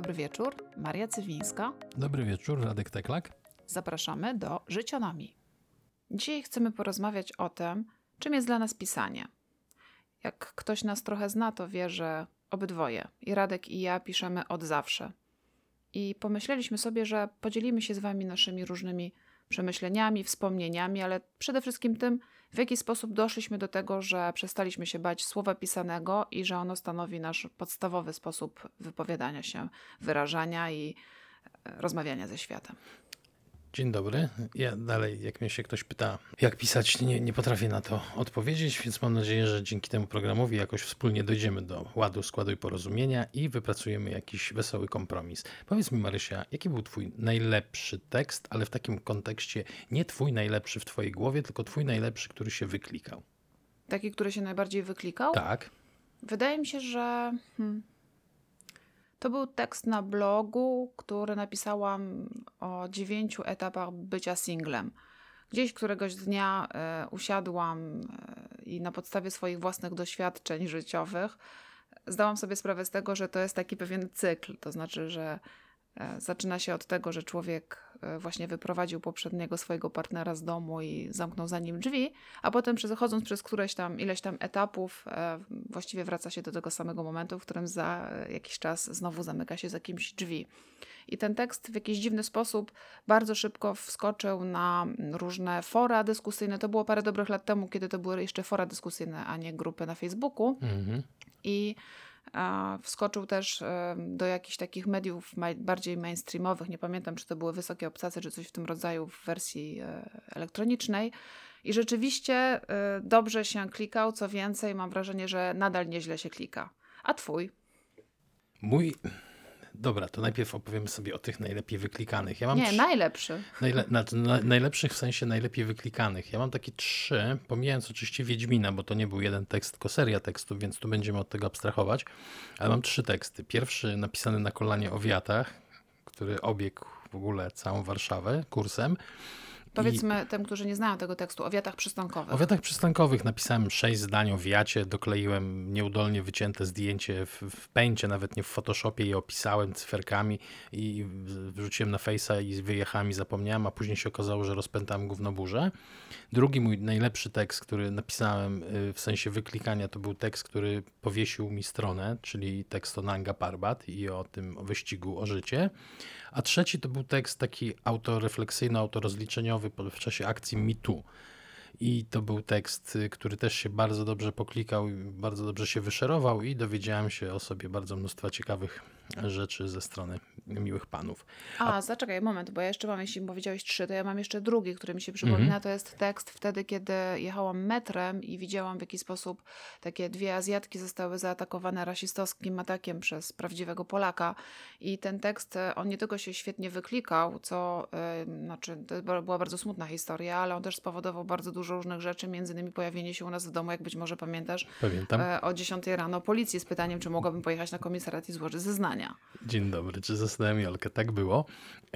dobry wieczór. Maria Cywińska. Dobry wieczór, Radek Teklak. Zapraszamy do Życionami. Dzisiaj chcemy porozmawiać o tym, czym jest dla nas pisanie. Jak ktoś nas trochę zna, to wie, że obydwoje, i Radek i ja, piszemy od zawsze. I pomyśleliśmy sobie, że podzielimy się z Wami naszymi różnymi przemyśleniami, wspomnieniami, ale przede wszystkim tym, w jaki sposób doszliśmy do tego, że przestaliśmy się bać słowa pisanego i że ono stanowi nasz podstawowy sposób wypowiadania się, wyrażania i e, rozmawiania ze światem. Dzień dobry. Ja dalej, jak mnie się ktoś pyta, jak pisać, nie, nie potrafię na to odpowiedzieć, więc mam nadzieję, że dzięki temu programowi jakoś wspólnie dojdziemy do ładu, składu i porozumienia i wypracujemy jakiś wesoły kompromis. Powiedz mi, Marysia, jaki był Twój najlepszy tekst, ale w takim kontekście nie Twój najlepszy w Twojej głowie, tylko Twój najlepszy, który się wyklikał? Taki, który się najbardziej wyklikał? Tak. Wydaje mi się, że. Hmm. To był tekst na blogu, który napisałam o dziewięciu etapach bycia singlem. Gdzieś któregoś dnia e, usiadłam e, i na podstawie swoich własnych doświadczeń życiowych zdałam sobie sprawę z tego, że to jest taki pewien cykl. To znaczy, że E, zaczyna się od tego, że człowiek e, właśnie wyprowadził poprzedniego swojego partnera z domu i zamknął za nim drzwi, a potem przechodząc przez któreś tam, ileś tam etapów, e, właściwie wraca się do tego samego momentu, w którym za jakiś czas znowu zamyka się za kimś drzwi. I ten tekst w jakiś dziwny sposób bardzo szybko wskoczył na różne fora dyskusyjne. To było parę dobrych lat temu, kiedy to były jeszcze fora dyskusyjne, a nie grupy na Facebooku. Mhm. I Wskoczył też do jakichś takich mediów bardziej mainstreamowych. Nie pamiętam, czy to były wysokie obcasy, czy coś w tym rodzaju w wersji e, elektronicznej. I rzeczywiście e, dobrze się klikał. Co więcej, mam wrażenie, że nadal nieźle się klika. A twój? Mój Dobra, to najpierw opowiemy sobie o tych najlepiej wyklikanych. Ja Nie, trzy... najlepszy. Najle... Na, na, najlepszych w sensie najlepiej wyklikanych. Ja mam takie trzy, pomijając oczywiście Wiedźmina, bo to nie był jeden tekst, tylko seria tekstów, więc tu będziemy od tego abstrahować. Ale mam trzy teksty. Pierwszy napisany na kolanie o wiatach, który obiegł w ogóle całą Warszawę kursem. Powiedzmy I... tym, którzy nie znają tego tekstu, o wiatach przystankowych. O wiatach przystankowych napisałem sześć zdań o wiacie, dokleiłem nieudolnie wycięte zdjęcie w, w pęcie, nawet nie w Photoshopie i opisałem cyferkami i wrzuciłem na Face'a i wyjechałem i zapomniałem, a później się okazało, że rozpętałem gównoburzę. Drugi mój najlepszy tekst, który napisałem y, w sensie wyklikania, to był tekst, który powiesił mi stronę, czyli tekst o Nanga Parbat i o tym wyścigu o życie. A trzeci to był tekst taki autorefleksyjny, autorozliczeniowy w czasie akcji MeToo. I to był tekst, y, który też się bardzo dobrze poklikał, bardzo dobrze się wyszerował i dowiedziałem się o sobie bardzo mnóstwa ciekawych rzeczy ze strony miłych panów. A, A... zaczekaj moment, bo ja jeszcze mam, jeśli powiedziałeś trzy, to ja mam jeszcze drugi, który mi się przypomina. Mm -hmm. To jest tekst wtedy, kiedy jechałam metrem i widziałam w jaki sposób takie dwie Azjatki zostały zaatakowane rasistowskim atakiem przez prawdziwego Polaka. I ten tekst, e, on nie tylko się świetnie wyklikał, co yy, znaczy, to była bardzo smutna historia, ale on też spowodował bardzo dużo różnych rzeczy, między innymi pojawienie się u nas w domu, jak być może pamiętasz, Pamiętam. Yy, o 10 rano policji z pytaniem, czy mogłabym pojechać na komisariat i złożyć Dzień dobry, czy zasnąłem Jolkę? Tak było.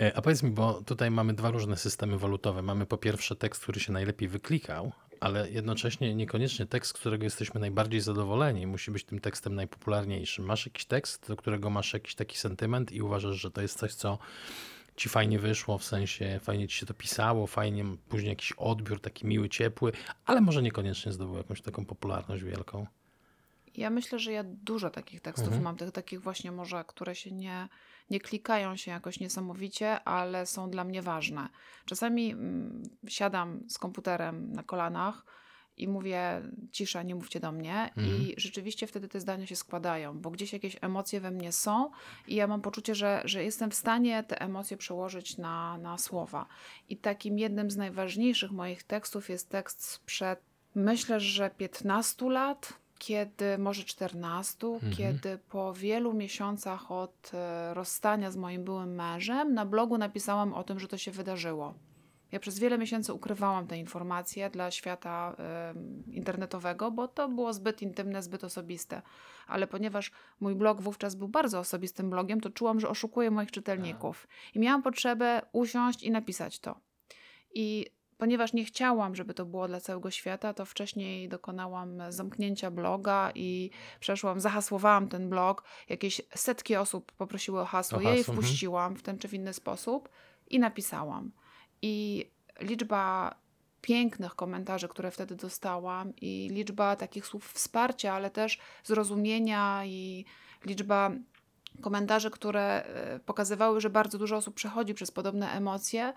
E, a powiedz mi, bo tutaj mamy dwa różne systemy walutowe. Mamy po pierwsze tekst, który się najlepiej wyklikał, ale jednocześnie niekoniecznie tekst, z którego jesteśmy najbardziej zadowoleni, musi być tym tekstem najpopularniejszym. Masz jakiś tekst, do którego masz jakiś taki sentyment i uważasz, że to jest coś, co ci fajnie wyszło, w sensie fajnie ci się to pisało, fajnie później jakiś odbiór taki miły, ciepły, ale może niekoniecznie zdobył jakąś taką popularność wielką. Ja myślę, że ja dużo takich tekstów mhm. mam, tych takich właśnie może, które się nie, nie klikają się jakoś niesamowicie, ale są dla mnie ważne. Czasami mm, siadam z komputerem na kolanach i mówię cisza, nie mówcie do mnie mhm. i rzeczywiście wtedy te zdania się składają, bo gdzieś jakieś emocje we mnie są i ja mam poczucie, że, że jestem w stanie te emocje przełożyć na, na słowa. I takim jednym z najważniejszych moich tekstów jest tekst sprzed, myślę, że 15 lat, kiedy może 14, mhm. kiedy po wielu miesiącach od e, rozstania z moim byłym mężem na blogu napisałam o tym, że to się wydarzyło. Ja przez wiele miesięcy ukrywałam te informacje dla świata y, internetowego, bo to było zbyt intymne, zbyt osobiste. Ale ponieważ mój blog wówczas był bardzo osobistym blogiem, to czułam, że oszukuję moich czytelników. I miałam potrzebę usiąść i napisać to. I ponieważ nie chciałam, żeby to było dla całego świata, to wcześniej dokonałam zamknięcia bloga i przeszłam, zahasłowałam ten blog. Jakieś setki osób poprosiły o hasło. O Ja je mhm. wpuściłam w ten czy w inny sposób i napisałam. I liczba pięknych komentarzy, które wtedy dostałam, i liczba takich słów wsparcia, ale też zrozumienia, i liczba komentarzy, które e, pokazywały, że bardzo dużo osób przechodzi przez podobne emocje,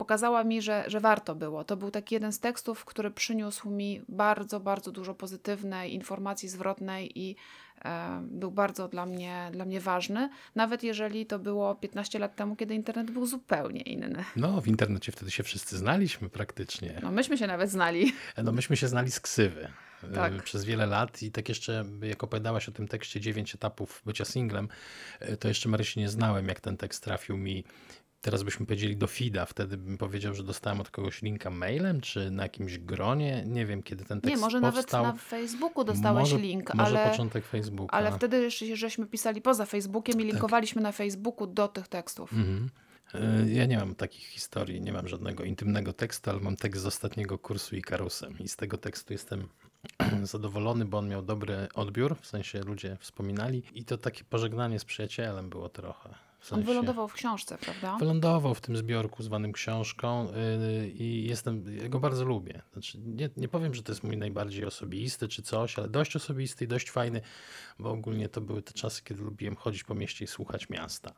pokazała mi, że, że warto było. To był taki jeden z tekstów, który przyniósł mi bardzo, bardzo dużo pozytywnej informacji zwrotnej i e, był bardzo dla mnie, dla mnie ważny, nawet jeżeli to było 15 lat temu, kiedy internet był zupełnie inny. No, w internecie wtedy się wszyscy znaliśmy praktycznie. No myśmy się nawet znali. No myśmy się znali z ksywy e, Tak. przez wiele lat i tak jeszcze, jak opowiadałaś o tym tekście 9 etapów bycia singlem, e, to jeszcze Marysi nie znałem, jak ten tekst trafił mi. Teraz byśmy powiedzieli do feeda, wtedy bym powiedział, że dostałem od kogoś linka mailem, czy na jakimś gronie, nie wiem kiedy ten tekst Nie, może powstał. nawet na Facebooku dostałeś może, link, Może ale, początek Facebooka. ale wtedy jeszcze żeśmy pisali poza Facebookiem i linkowaliśmy na Facebooku do tych tekstów. Mhm. E, Ja nie mam takich historii, nie mam żadnego intymnego tekstu, ale mam tekst z ostatniego kursu Ikarusem i z tego tekstu jestem zadowolony, bo on miał dobry odbiór, w sensie ludzie wspominali i to takie pożegnanie z przyjacielem było trochę. W On sensie wylądował w książce, prawda? wylądował w tym zbiorku zwanym książką yy, i jestem, ja go bardzo lubię. Znaczy, nie, nie powiem, że to jest mój najbardziej osobisty czy coś, ale dość osobisty i dość fajny, bo ogólnie to były te czasy, kiedy lubiłem chodzić po mieście i słuchać miasta.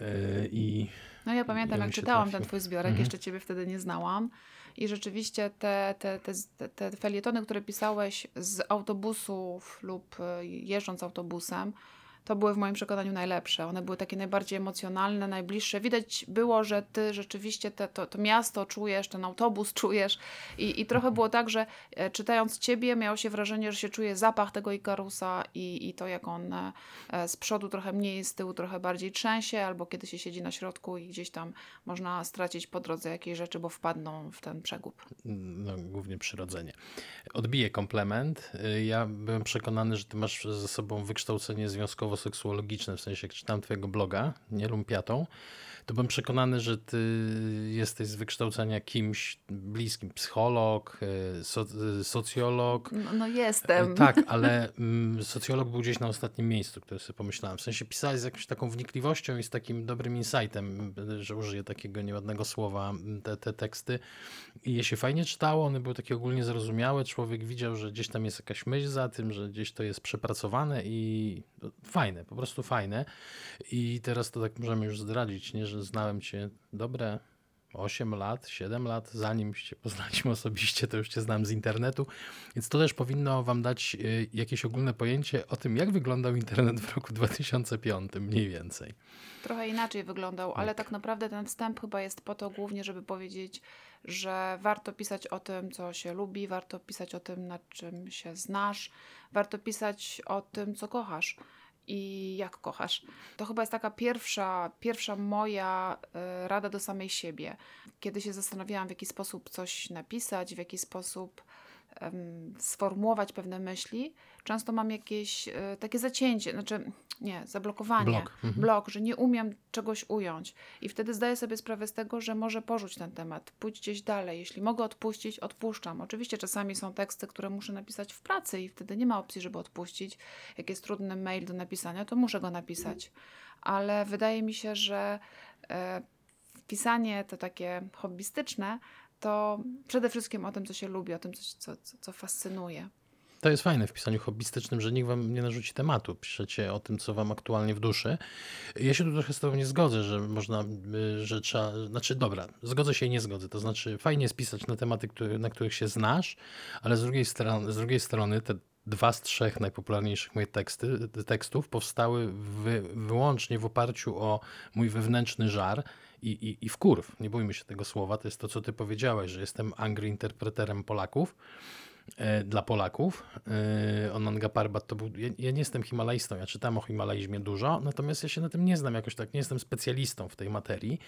Yy, I No ja pamiętam, on jak czytałam trafił. ten twój zbiorek, Mhm. jeszcze ciebie wtedy nie znałam. I rzeczywiście te, te, te, te, te felietony, które pisałeś z autobusów lub y, jeżdżąc autobusem, to były w moim przekonaniu najlepsze. One były takie najbardziej emocjonalne, najbliższe. Widać było, że ty rzeczywiście te, to, to miasto czujesz, ten autobus czujesz. I, I trochę było tak, że e, czytając ciebie, miało się wrażenie, że się czuje zapach tego Ikarusa i, i to, jak on e, e, z przodu trochę mniej, z tyłu trochę bardziej trzęsie, albo kiedy się siedzi na środku i gdzieś tam można stracić po drodze jakieś rzeczy, bo wpadną w ten przegub. no, głównie przyrodzenie. Odbiję komplement. Y, Ja byłem przekonany, że ty masz ze sobą wykształcenie związkowo-seksuologiczne, w sensie jak czytam twojego bloga, nie lumpiatą, to byłem przekonany, że ty jesteś z wykształcenia kimś bliskim, psycholog, so, y, socjolog, No, no jestem. E, Tak, ale mm, socjolog był gdzieś na ostatnim miejscu, które sobie pomyślałem. W sensie pisałeś z jakąś taką wnikliwością i z takim dobrym insightem, że użyję takiego nieładnego słowa, m, te, te teksty. I je się fajnie czytało, one były takie ogólnie zrozumiałe. Człowiek widział, że gdzieś tam jest jakaś myśl za tym, że gdzieś to jest przepracowane i no, fajne, po prostu fajne. I teraz to tak możemy już zdradzić, nie, że znałem cię dobre 8 lat, 7 lat, zanim się poznaliśmy osobiście, to już cię znam z internetu, więc to też powinno wam dać y, jakieś ogólne pojęcie o tym, jak wyglądał internet w roku 2005 mniej więcej. Trochę inaczej wyglądał, ale tak naprawdę ten wstęp chyba jest po to głównie, żeby powiedzieć, że warto pisać o tym, co się lubi, warto pisać o tym, nad czym się znasz, warto pisać o tym, co kochasz i jak kochasz. To chyba jest taka pierwsza, pierwsza moja y, rada do samej siebie. Kiedy się zastanawiałam, w jaki sposób coś napisać, w jaki sposób em, sformułować pewne myśli, często mam jakieś y, takie zacięcie, znaczy nie, zablokowanie Blok. Mhm. blok, że nie umiem czegoś ująć. I wtedy zdaję sobie sprawę z tego, że może porzuć ten temat, pójdź gdzieś dalej. Jeśli mogę odpuścić, odpuszczam. Oczywiście czasami są teksty, które muszę napisać w pracy i wtedy nie ma opcji, żeby odpuścić. Jak jest trudny mail do napisania, to muszę go napisać. Ale wydaje mi się, że e, pisanie to takie hobbystyczne, to przede wszystkim o tym, co się lubi, o tym, co, co, co fascynuje. To jest fajne w pisaniu hobbystycznym, że nikt wam nie narzuci tematu. Piszecie o tym, co wam aktualnie w duszy. Ja się tu trochę z tobą nie zgodzę, że można, y, że trzeba, znaczy dobra, zgodzę się i nie zgodzę. To znaczy fajnie jest pisać na tematy, które, na których się znasz, ale z drugiej strony, z drugiej strony te dwa z trzech najpopularniejszych moich teksty, tekstów powstały wy, wyłącznie w oparciu o mój wewnętrzny żar i, i, i wkurw. Nie bójmy się tego słowa. To jest to, co ty powiedziałeś, że jestem angry interpreterem Polaków dla Polaków. E, Onanga Parbat to był. Ja, ja nie jestem himalajstą, ja czytam o himalaizmie dużo, natomiast ja się na tym nie znam jakoś tak, nie jestem specjalistą w tej materii,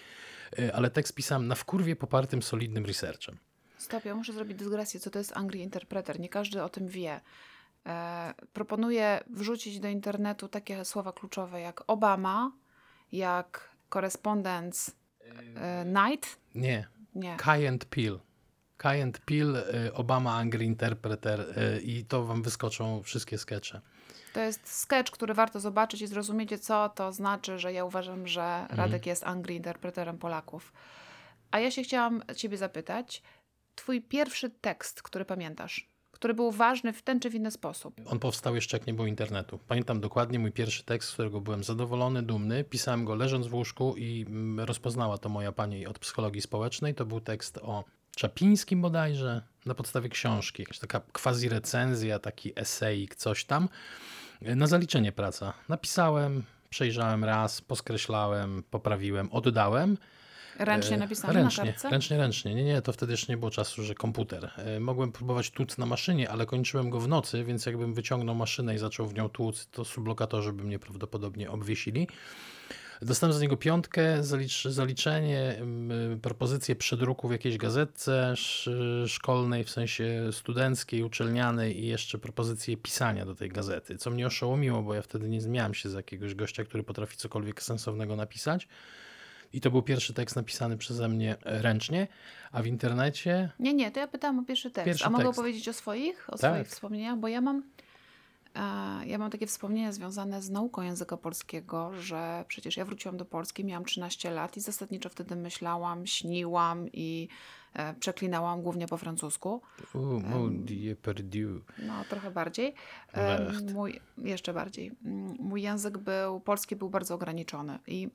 e, ale tekst pisałem na wkurwie popartym solidnym researchem. Stop, ja muszę zrobić dygresję, co to jest Angry Interpreter. Nie każdy o tym wie. E, proponuję wrzucić do internetu takie słowa kluczowe jak Obama, jak Correspondence e, Night. Nie, Nie. Kai and Peel. Kai and Peel, y, Obama Angry Interpreter y, i to wam wyskoczą wszystkie skecze. To jest sketch, który warto zobaczyć i zrozumiecie, co to znaczy, że ja uważam, że Mhm. Radek jest angry interpreterem Polaków. A ja się chciałam ciebie zapytać, twój pierwszy tekst, który pamiętasz, który był ważny w ten czy w inny sposób. On powstał jeszcze jak nie było internetu. Pamiętam dokładnie mój pierwszy tekst, z którego byłem zadowolony, dumny. Pisałem go leżąc w łóżku i mm, rozpoznała to moja pani od psychologii społecznej. To był tekst o Czapińskim bodajże, na podstawie książki. Jakaś taka quasi recenzja, taki esejik, coś tam. Na zaliczenie praca. Napisałem, przejrzałem raz, poskreślałem, poprawiłem, oddałem. Ręcznie E, napisane ręcznie, na kartce? Ręcznie, ręcznie. Nie, nie, to wtedy jeszcze nie było czasu, że komputer. E, Mogłem próbować tłuc na maszynie, ale kończyłem go w nocy, więc jakbym wyciągnął maszynę i zaczął w nią tłuc, to sublokatorzy by mnie prawdopodobnie obwiesili. Dostałem za niego piątkę, zalicz, zaliczenie, propozycję przedruku w jakiejś gazetce sz, szkolnej, w sensie studenckiej, uczelnianej i jeszcze propozycję pisania do tej gazety, co mnie oszołomiło, bo ja wtedy nie zmieniałem się z jakiegoś gościa, który potrafi cokolwiek sensownego napisać. I to był pierwszy tekst napisany przeze mnie ręcznie, a w internecie Nie, nie, to ja pytałam o pierwszy tekst. Pierwszy A mogę tekst. opowiedzieć o swoich, o Tak. swoich wspomnieniach? Bo ja mam, ja mam takie wspomnienia związane z nauką języka polskiego, że przecież ja wróciłam do Polski, miałam 13 lat i zasadniczo wtedy myślałam, śniłam i e, przeklinałam głównie po francusku. u, mon Dieu perdu. No, trochę bardziej. Mój, jeszcze bardziej. Mój język był, polski był bardzo ograniczony i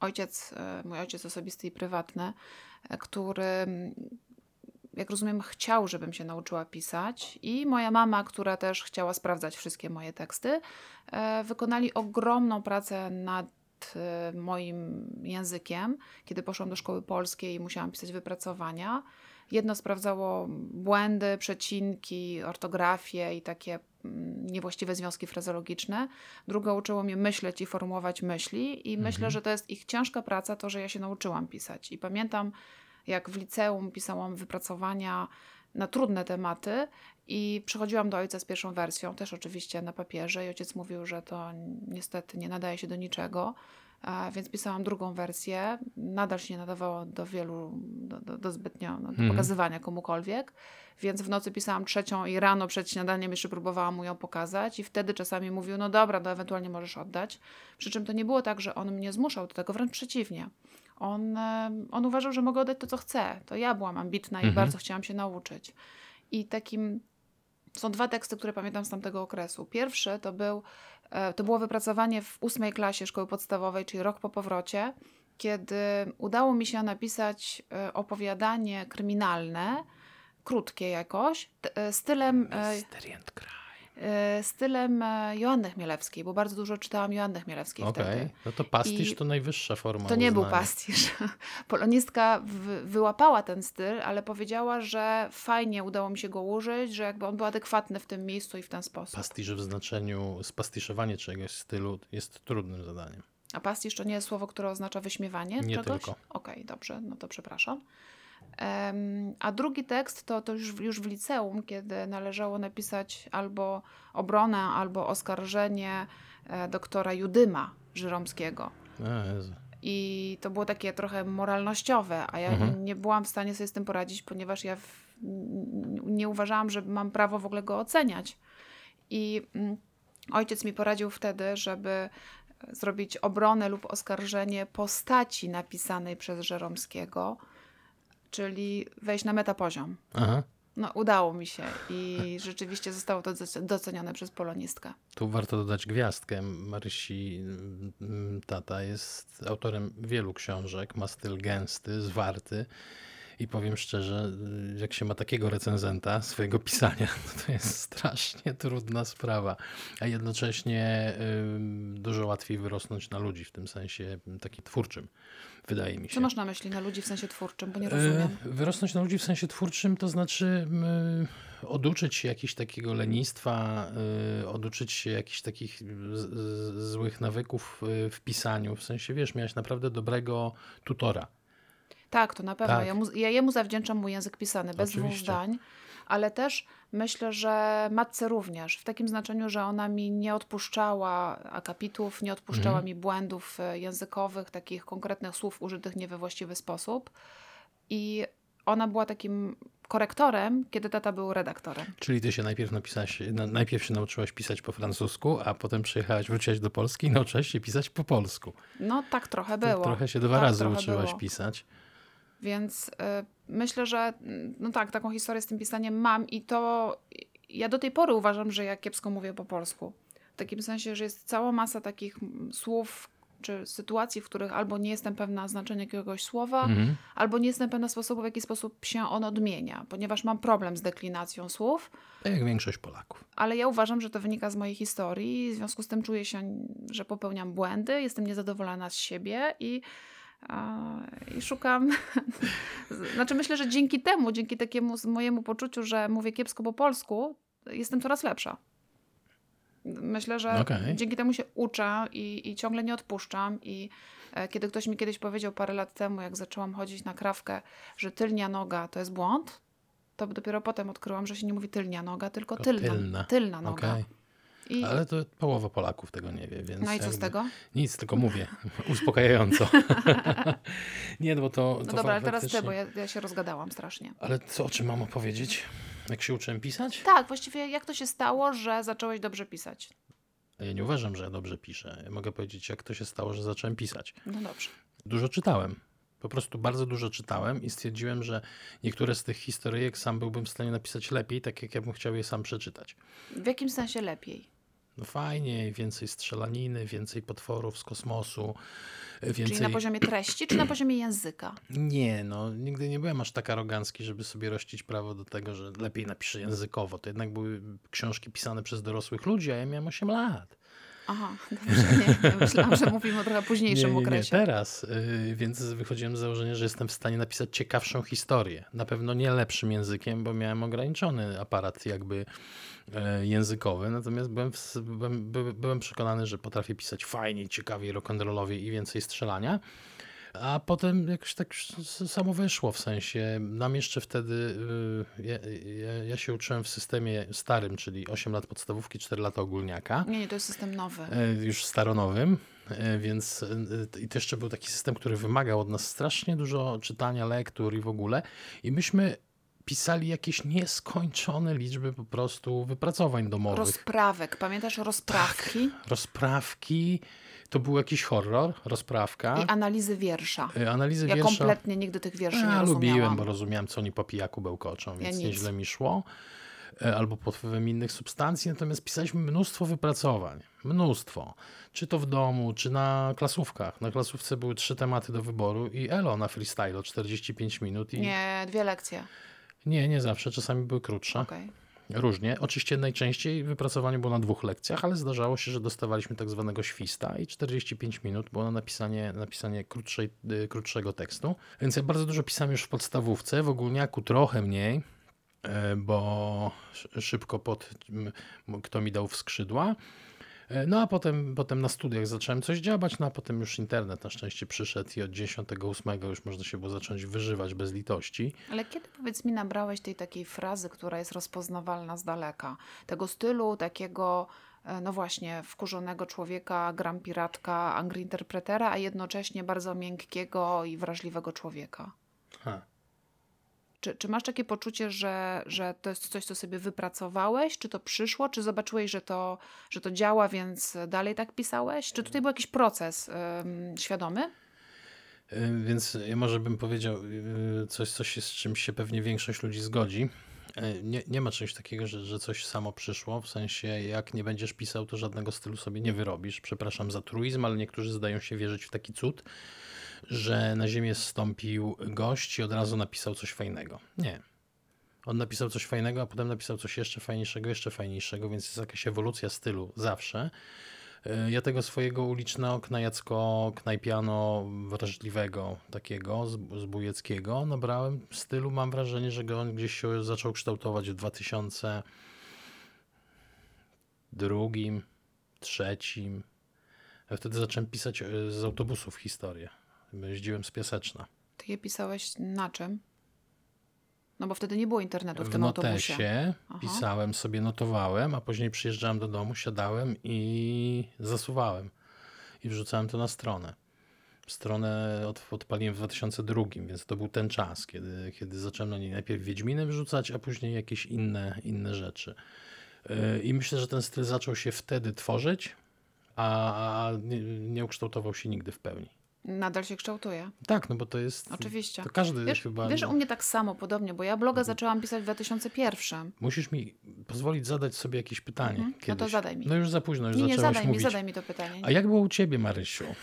ojciec, e, mój ojciec osobisty i prywatny, e, który, jak rozumiem, chciał, żebym się nauczyła pisać i moja mama, która też chciała sprawdzać wszystkie moje teksty, e, wykonali ogromną pracę nad e, moim językiem, kiedy poszłam do szkoły polskiej i musiałam pisać wypracowania. Jedno sprawdzało błędy, przecinki, ortografię i takie mm, niewłaściwe związki frazologiczne. Druga uczyło mnie myśleć i formułować myśli i myślę, że to jest ich ciężka praca, to, że ja się nauczyłam pisać. I pamiętam, jak w liceum pisałam wypracowania na trudne tematy i przychodziłam do ojca z pierwszą wersją, też oczywiście na papierze i ojciec mówił, że to niestety nie nadaje się do niczego, więc pisałam drugą wersję. Nadal się nie nadawało do wielu, do, do, do zbytnio, no, do Mhm. pokazywania komukolwiek, więc w nocy pisałam trzecią i rano przed śniadaniem jeszcze próbowałam mu ją pokazać i wtedy czasami mówił, no dobra, to ewentualnie możesz oddać. Przy czym to nie było tak, że on mnie zmuszał do tego, wręcz przeciwnie. On, em, on uważał, że mogę oddać to, co chcę. To ja byłam ambitna i Mhm. bardzo chciałam się nauczyć. I takim są dwa teksty, które pamiętam z tamtego okresu. Pierwszy to, był, e, to było wypracowanie w ósmej klasie szkoły podstawowej, czyli rok po powrocie, kiedy udało mi się napisać e, opowiadanie kryminalne, krótkie jakoś, e, stylem, e, Mysterient Cry. E, stylem e, Joanny Chmielewskiej, bo bardzo dużo czytałam Joanny Chmielewskiej Okej, wtedy. no to pastisz I to najwyższa forma To nie był pastisz. Polonistka wyłapała ten styl, ale powiedziała, że fajnie udało mi się go użyć, że jakby on był adekwatny w tym miejscu i w ten sposób. Pastisz w znaczeniu spastiszowanie czegoś stylu jest trudnym zadaniem. A pastisz to nie jest słowo, które oznacza wyśmiewanie Nie czegoś? tylko. Okej, dobrze, no to przepraszam. A drugi tekst to, to już, w- już w liceum, kiedy należało napisać albo obronę, albo oskarżenie e, doktora Judyma Żyromskiego. I to było takie trochę moralnościowe, a ja Mhm. nie byłam w stanie sobie z tym poradzić, ponieważ ja w, nie uważałam, że mam prawo w ogóle go oceniać. I mm, ojciec mi poradził wtedy, żeby zrobić obronę lub oskarżenie postaci napisanej przez Żeromskiego, czyli wejść na metapoziom. Aha. No, udało mi się i rzeczywiście zostało to doce- docenione przez polonistkę. Tu warto dodać gwiazdkę. Marysi mm, tata jest autorem wielu książek, ma styl gęsty, zwarty i powiem szczerze, jak się ma takiego recenzenta swojego pisania, to, to jest strasznie trudna sprawa, a jednocześnie dużo łatwiej wyrosnąć na ludzi w tym sensie takim twórczym, wydaje mi się. Co masz na myśli na ludzi w sensie twórczym, bo nie E, rozumiem. Wyrosnąć na ludzi w sensie twórczym, to znaczy y, oduczyć się jakichś takiego lenistwa, y, oduczyć się jakichś takich złych nawyków y, w pisaniu. W sensie, wiesz, miałeś naprawdę dobrego tutora. Tak, to na pewno. Tak. Ja, mu, ja jemu zawdzięczam mój język pisany, bez dwóch Oczywiście. zdań, ale też myślę, że matce również, w takim znaczeniu, że ona mi nie odpuszczała akapitów, nie odpuszczała Mhm. mi błędów e, językowych, takich konkretnych słów użytych nie we właściwy sposób. I ona była takim korektorem, kiedy tata był redaktorem. Czyli ty się najpierw napisałaś, na, najpierw się nauczyłaś pisać po francusku, a potem przyjechałaś, wróciłaś do Polski i nauczyłaś się pisać po polsku. No tak trochę było. Trochę się dwa tak, razy uczyłaś było. pisać. Więc y, myślę, że no tak, taką historię z tym pisaniem mam i to ja do tej pory uważam, że ja kiepsko mówię po polsku. W takim sensie, że jest cała masa takich słów czy sytuacji, w których albo nie jestem pewna znaczenia jakiegoś słowa, Mhm. albo nie jestem pewna sposobu, w jaki sposób się on odmienia, ponieważ mam problem z deklinacją słów, Tak jak większość Polaków. ale ja uważam, że to wynika z mojej historii w związku z tym czuję się, że popełniam błędy, jestem niezadowolona z siebie i, i szukam. znaczy, myślę, że dzięki temu, dzięki takiemu mojemu poczuciu, że mówię kiepsko po polsku, jestem coraz lepsza. Myślę, że Okej. dzięki temu się uczę i, i ciągle nie odpuszczam. I e, kiedy ktoś mi kiedyś powiedział parę lat temu, jak zaczęłam chodzić na krawkę, że tylnia noga to jest błąd, to dopiero potem odkryłam, że się nie mówi tylnia noga, tylko Tylko tylna, tylna. tylna noga. Okej. I, Ale to połowa Polaków tego nie wie, więc no i co z tego? Nic, tylko mówię. Uspokajająco. nie, no bo to... No to dobra, ale teraz ty, bo ja, ja się rozgadałam strasznie. Ale co, o czym mam opowiedzieć? Jak się uczyłem pisać? Tak, właściwie jak to się stało, że zacząłeś dobrze pisać? Ja nie uważam, że ja dobrze piszę. Ja mogę powiedzieć, jak to się stało, że zacząłem pisać. No dobrze. Dużo czytałem. Po prostu bardzo dużo czytałem i stwierdziłem, że niektóre z tych historyjek sam byłbym w stanie napisać lepiej, tak jak ja bym chciał je sam przeczytać. W jakim sensie lepiej? No fajnie, więcej strzelaniny, więcej potworów z kosmosu, więcej... Czyli na poziomie treści, czy na poziomie języka? Nie, no nigdy nie byłem aż tak arogancki, żeby sobie rościć prawo do tego, że lepiej napiszę językowo. To jednak były książki pisane przez dorosłych ludzi, a ja miałem 8 lat. Aha, dobrze, nie. Myślałam, że mówimy o trochę późniejszym nie, nie, nie, okresie. teraz. Yy, więc wychodziłem z założenia, że jestem w stanie napisać ciekawszą historię. Na pewno nie lepszym językiem, bo miałem ograniczony aparat jakby językowy, natomiast byłem, w, byłem, by, byłem przekonany, że potrafię pisać fajniej, ciekawiej, rock'n'rollowie i więcej strzelania. A potem jakoś tak samo wyszło, w sensie nam jeszcze wtedy, y, ja, ja, ja się uczyłem w systemie starym, czyli 8 lat podstawówki, 4 lata ogólniaka. Nie, nie, to jest system nowy. E, już staronowym, e, więc e, i to jeszcze był taki system, który wymagał od nas strasznie dużo czytania, lektur i w ogóle. I myśmy pisali jakieś nieskończone liczby po prostu wypracowań domowych. Rozprawek. Pamiętasz rozprawki? Rozprawki, to był jakiś horror, rozprawka. I analizy wiersza. E, Analizy Ja wiersza. kompletnie nigdy tych wierszy nie Ja rozumiałam. lubiłem, bo rozumiałem, co oni po pijaku bełkoczą, więc nic. nieźle mi szło. E, Albo pod wpływem innych substancji, natomiast pisaliśmy mnóstwo wypracowań. Mnóstwo. Czy to w domu, czy na klasówkach. Na klasówce były trzy tematy do wyboru i elo na freestyle 45 minut. I... Nie, dwie lekcje. Nie, nie zawsze. Czasami były krótsze. Okej. Różnie. Oczywiście najczęściej wypracowanie było na dwóch lekcjach, ale zdarzało się, że dostawaliśmy tak zwanego śwista i 45 minut było na napisanie, napisanie krótszej, y, krótszego tekstu. Więc ja bardzo dużo pisałem już w podstawówce, w ogólniaku trochę mniej, e, bo sz- szybko pod kto mi dał w skrzydła. E, No a potem, potem na studiach zacząłem coś działać, no a potem już internet na szczęście przyszedł i od 10.8 już można się było zacząć wyżywać bez litości. Ale kiedy, powiedz mi, nabrałeś tej takiej frazy, która jest rozpoznawalna z daleka? Tego stylu, takiego, e, no właśnie, wkurzonego człowieka, gram piratka, angry interpretera, a jednocześnie bardzo miękkiego i wrażliwego człowieka. Ha. Czy, czy masz takie poczucie, że, że to jest coś, co sobie wypracowałeś? Czy to przyszło? Czy zobaczyłeś, że to, że to działa, więc dalej tak pisałeś? Czy tutaj był jakiś proces ym, świadomy? Więc ja może bym powiedział y, coś, coś z czym się pewnie większość ludzi zgodzi. Y, Nie, nie ma czegoś takiego, że, że coś samo przyszło, w sensie jak nie będziesz pisał, to żadnego stylu sobie nie wyrobisz. Przepraszam za truizm, ale niektórzy zdają się wierzyć w taki cud, że na ziemię zstąpił gość i od razu napisał coś fajnego. Nie. On napisał coś fajnego, a potem napisał coś jeszcze fajniejszego, jeszcze fajniejszego, więc jest jakaś ewolucja stylu zawsze. Y, Ja tego swojego uliczno-knajacko, knajpiano wrażliwego takiego z, z Bujeckiego nabrałem stylu, mam wrażenie, że go on gdzieś się zaczął kształtować w 2002, trzecim. Ja wtedy zacząłem pisać y, z autobusów historię. Jeździłem z Piaseczna. Ty je pisałeś na czym? No bo wtedy nie było internetu w, W tym autobusie. notesie Aha. pisałem sobie, notowałem, a później przyjeżdżałem do domu, siadałem i zasuwałem. I wrzucałem to na stronę. Stronę od, odpaliłem w 2002, więc to był ten czas, kiedy, kiedy zacząłem na niej najpierw Wiedźminy wrzucać, a później jakieś inne, inne rzeczy. Yy, I myślę, że ten styl zaczął się wtedy tworzyć, a, a nie, nie ukształtował się nigdy w pełni. Nadal się kształtuje. Tak, no bo to jest. Oczywiście. To każdy Wiesz, chyba. wiesz, u mnie tak samo, podobnie, bo ja bloga zaczęłam pisać w 2001. Musisz mi pozwolić zadać sobie jakieś pytanie. Mhm. No to zadaj mi. No już za późno, już Nie, nie, zaczęłaś zadaj mi, mówić. zadaj mi to pytanie. A jak było u ciebie, Marysiu?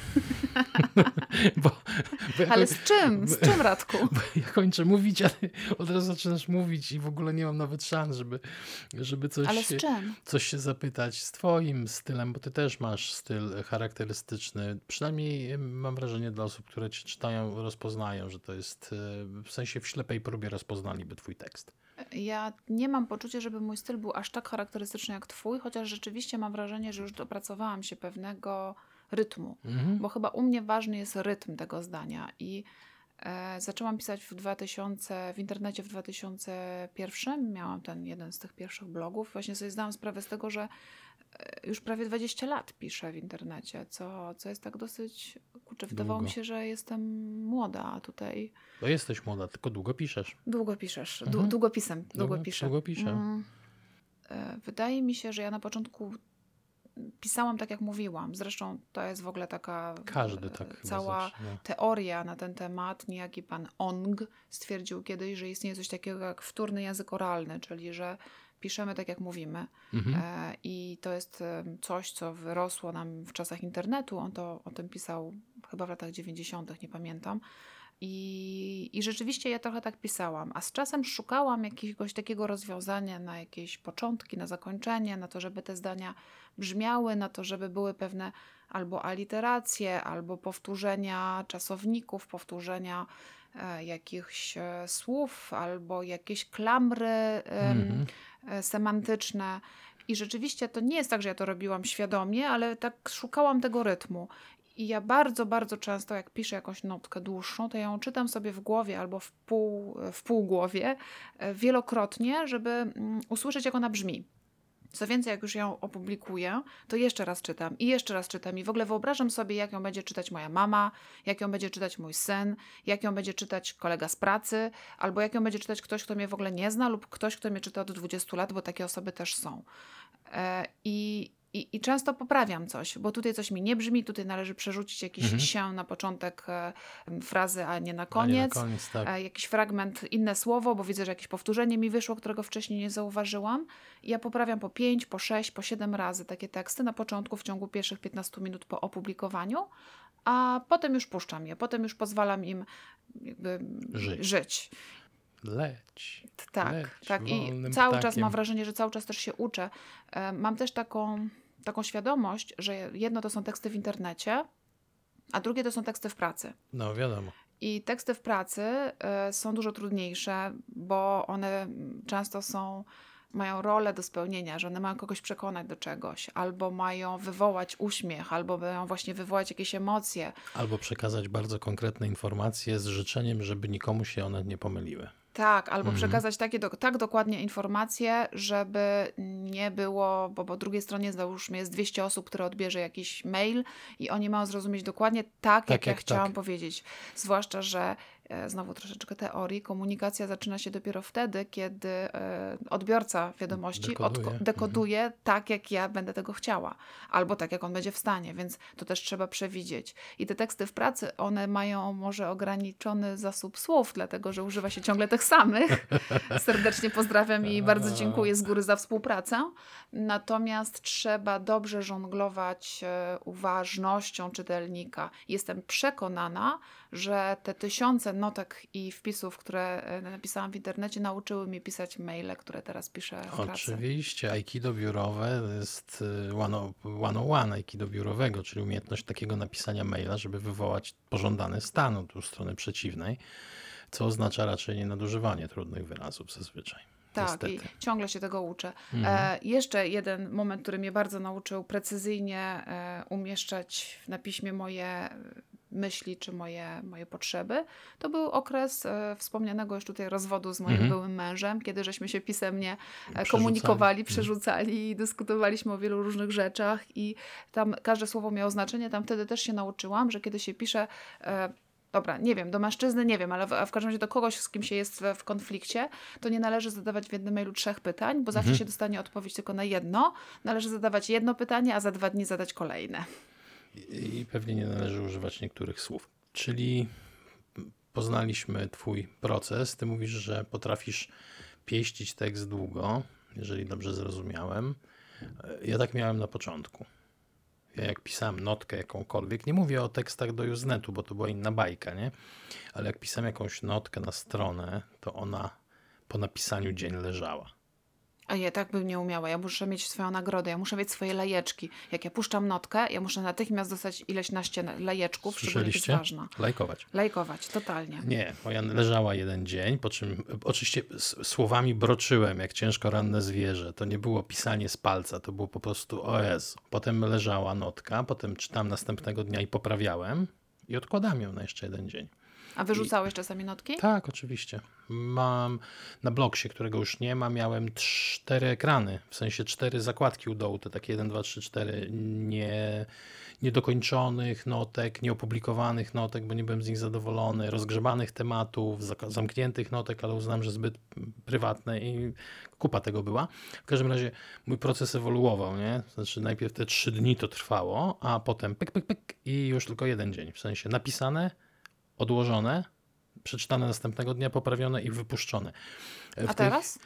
bo, bo ja, Ale koń- z czym? Z czym, Radku? bo ja kończę mówić, ale od razu zaczynasz mówić i w ogóle nie mam nawet szans, żeby, żeby coś, Ale z czym? coś się zapytać z twoim stylem, bo ty też masz styl charakterystyczny. Przynajmniej mam wrażenie dla osób, które cię czytają, rozpoznają, że to jest e, w sensie w ślepej próbie rozpoznaliby twój tekst. Ja nie mam poczucia, żeby mój styl był aż tak charakterystyczny jak twój, chociaż rzeczywiście mam wrażenie, że już dopracowałam się pewnego rytmu, Mhm. bo chyba u mnie ważny jest rytm tego zdania i e, zaczęłam pisać w 2000, w internecie w 2001, miałam ten jeden z tych pierwszych blogów, właśnie sobie zdałam sprawę z tego, że już prawie 20 lat piszę w internecie, co, co jest tak dosyć, kurczę, wydawało mi się, że jestem młoda, a tutaj Bo jesteś młoda, tylko długo piszesz. Długo piszesz, Mhm. długopisem, długo Długo- piszę. długo piszę. Mm, e, Wydaje mi się, że ja na początku pisałam tak, jak mówiłam. Zresztą to jest w ogóle taka Każdy e, tak cała zaczyna. teoria na ten temat. Niejaki pan Ong stwierdził kiedyś, że istnieje coś takiego jak wtórny język oralny, czyli że piszemy tak, jak mówimy. Mhm. E, I to jest e, coś, co wyrosło nam w czasach internetu. On to o tym pisał chyba w latach 90., nie pamiętam. I, I rzeczywiście ja trochę tak pisałam, a z czasem szukałam jakiegoś takiego rozwiązania na jakieś początki, na zakończenie, na to, żeby te zdania brzmiały, na to, żeby były pewne albo aliteracje, albo powtórzenia czasowników, powtórzenia jakichś e, słów, albo jakieś klamry Mhm. e, semantyczne. I rzeczywiście to nie jest tak, że ja to robiłam świadomie, ale tak szukałam tego rytmu. I ja bardzo, bardzo często, jak piszę jakąś notkę dłuższą, to ja ją czytam sobie w głowie albo w pół, w półgłowie e, wielokrotnie, żeby mm, usłyszeć, jak ona brzmi. Co więcej, jak już ją opublikuję, to jeszcze raz czytam i jeszcze raz czytam i w ogóle wyobrażam sobie, jak ją będzie czytać moja mama, jak ją będzie czytać mój syn, jak ją będzie czytać kolega z pracy, albo jak ją będzie czytać ktoś, kto mnie w ogóle nie zna, lub ktoś, kto mnie czyta od 20 lat, bo takie osoby też są. E, I, i, I często poprawiam coś, bo tutaj coś mi nie brzmi, tutaj należy przerzucić jakiś Mhm. się na początek e, frazy, a nie na A nie na koniec. koniec, tak. E, jakiś fragment, inne słowo, bo widzę, że jakieś powtórzenie mi wyszło, którego wcześniej nie zauważyłam. I ja poprawiam po 5, po 6, po 7 razy takie teksty na początku, w ciągu pierwszych 15 minut po opublikowaniu, a potem już puszczam je, potem już pozwalam im Żyć. żyć. Leć. Tak, Leć tak. I cały czas ptakiem. mam wrażenie, że cały czas też się uczę. E, Mam też taką, taką świadomość, że jedno to są teksty w internecie, a drugie to są teksty w pracy. No wiadomo. I teksty w pracy e, są dużo trudniejsze, bo one często są, mają rolę do spełnienia, że one mają kogoś przekonać do czegoś, albo mają wywołać uśmiech, albo mają właśnie wywołać jakieś emocje. Albo przekazać bardzo konkretne informacje z życzeniem, żeby nikomu się one nie pomyliły. Tak, albo Mhm. przekazać takie do, tak dokładnie informacje, żeby nie było, bo po drugiej stronie załóżmy jest 200 osób, które odbierze jakiś mail i oni mają zrozumieć dokładnie tak, jak, ja jak chciałam tak. powiedzieć. Zwłaszcza, że znowu troszeczkę teorii, komunikacja zaczyna się dopiero wtedy, kiedy e, odbiorca wiadomości Dekoduje. dekoduje tak, jak ja będę tego chciała, albo tak, jak on będzie w stanie, więc to też trzeba przewidzieć. I te teksty w pracy, one mają może ograniczony zasób słów, dlatego że używa się ciągle tych samych. Serdecznie pozdrawiam i bardzo dziękuję z góry za współpracę. Natomiast trzeba dobrze żonglować e, uważnością czytelnika. Jestem przekonana, że te tysiące notek i wpisów, które e, napisałam w internecie, nauczyły mnie pisać maile, które teraz piszę w pracy. Oczywiście, aikido biurowe jest one one on one aikido biurowego, czyli umiejętność takiego napisania maila, żeby wywołać pożądany stan od strony przeciwnej, co oznacza raczej nienadużywanie trudnych wyrazów zazwyczaj. Tak, Niestety. i ciągle się tego uczę. Mhm. E, jeszcze jeden moment, który mnie bardzo nauczył precyzyjnie e, umieszczać na piśmie moje myśli czy moje, moje potrzeby. To był okres e, wspomnianego już tutaj rozwodu z moim Mhm. byłym mężem, kiedy żeśmy się pisemnie e, Przerzucali. komunikowali, Mhm. przerzucali i dyskutowaliśmy o wielu różnych rzeczach i tam każde słowo miało znaczenie. Tam wtedy też się nauczyłam, że kiedy się pisze e, Dobra, nie wiem, do mężczyzny nie wiem, ale w, w każdym razie do kogoś, z kim się jest w, w konflikcie, to nie należy zadawać w jednym mailu trzech pytań, bo zawsze Mhm. się dostanie odpowiedź tylko na jedno. Należy zadawać jedno pytanie, a za dwa dni zadać kolejne. I pewnie nie należy używać niektórych słów. Czyli poznaliśmy Twój proces. Ty mówisz, że potrafisz pieścić tekst długo, jeżeli dobrze zrozumiałem. Ja tak miałem na początku. Ja jak pisałem notkę jakąkolwiek, nie mówię o tekstach do Usenetu, bo to była inna bajka, nie? Ale jak pisałem jakąś notkę na stronę, to ona po napisaniu dzień leżała. A ja tak bym nie umiała. Ja muszę mieć swoją nagrodę, ja muszę mieć swoje lajeczki. Jak ja puszczam notkę, ja muszę natychmiast dostać ileś naście lajeczków, szczególnie jest ważna. Lajkować. Lajkować, totalnie. Nie, moja leżała jeden dzień, po czym oczywiście słowami broczyłem, jak ciężko ranne zwierzę. To nie było pisanie z palca, to było po prostu OS. Potem leżała notka, potem czytam następnego dnia i poprawiałem i odkładam ją na jeszcze jeden dzień. A wyrzucałeś czasami notki? Tak, oczywiście. Mam na bloksie, którego już nie ma, miałem cztery ekrany, w sensie cztery zakładki u dołu, te takie 1, 2, 3, 4 nie, niedokończonych notek, nieopublikowanych notek, bo nie byłem z nich zadowolony, rozgrzebanych tematów, zamkniętych notek, ale uznałem, że zbyt prywatne i kupa tego była. W każdym razie mój proces ewoluował, nie? Znaczy najpierw te trzy dni to trwało, a potem pyk, pyk, pyk i już tylko jeden dzień, w sensie napisane, odłożone, przeczytane następnego dnia, poprawione i wypuszczone. E, w A tej- teraz?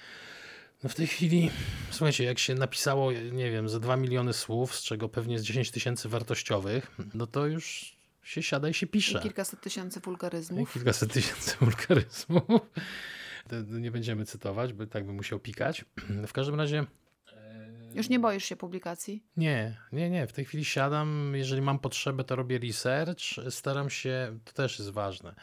no w tej chwili, słuchajcie, jak się napisało, nie wiem, ze 2 miliony słów, z czego pewnie z 10 tysięcy wartościowych, no to już się siada i się I pisze. kilkaset tysięcy I wulgaryzmów. kilkaset tysięcy wulgaryzmów. Nie będziemy cytować, bo tak bym musiał pikać. W każdym razie Już nie boisz się publikacji? Nie, nie, nie. W tej chwili siadam, jeżeli mam potrzebę, to robię research. Staram się, to też jest ważne,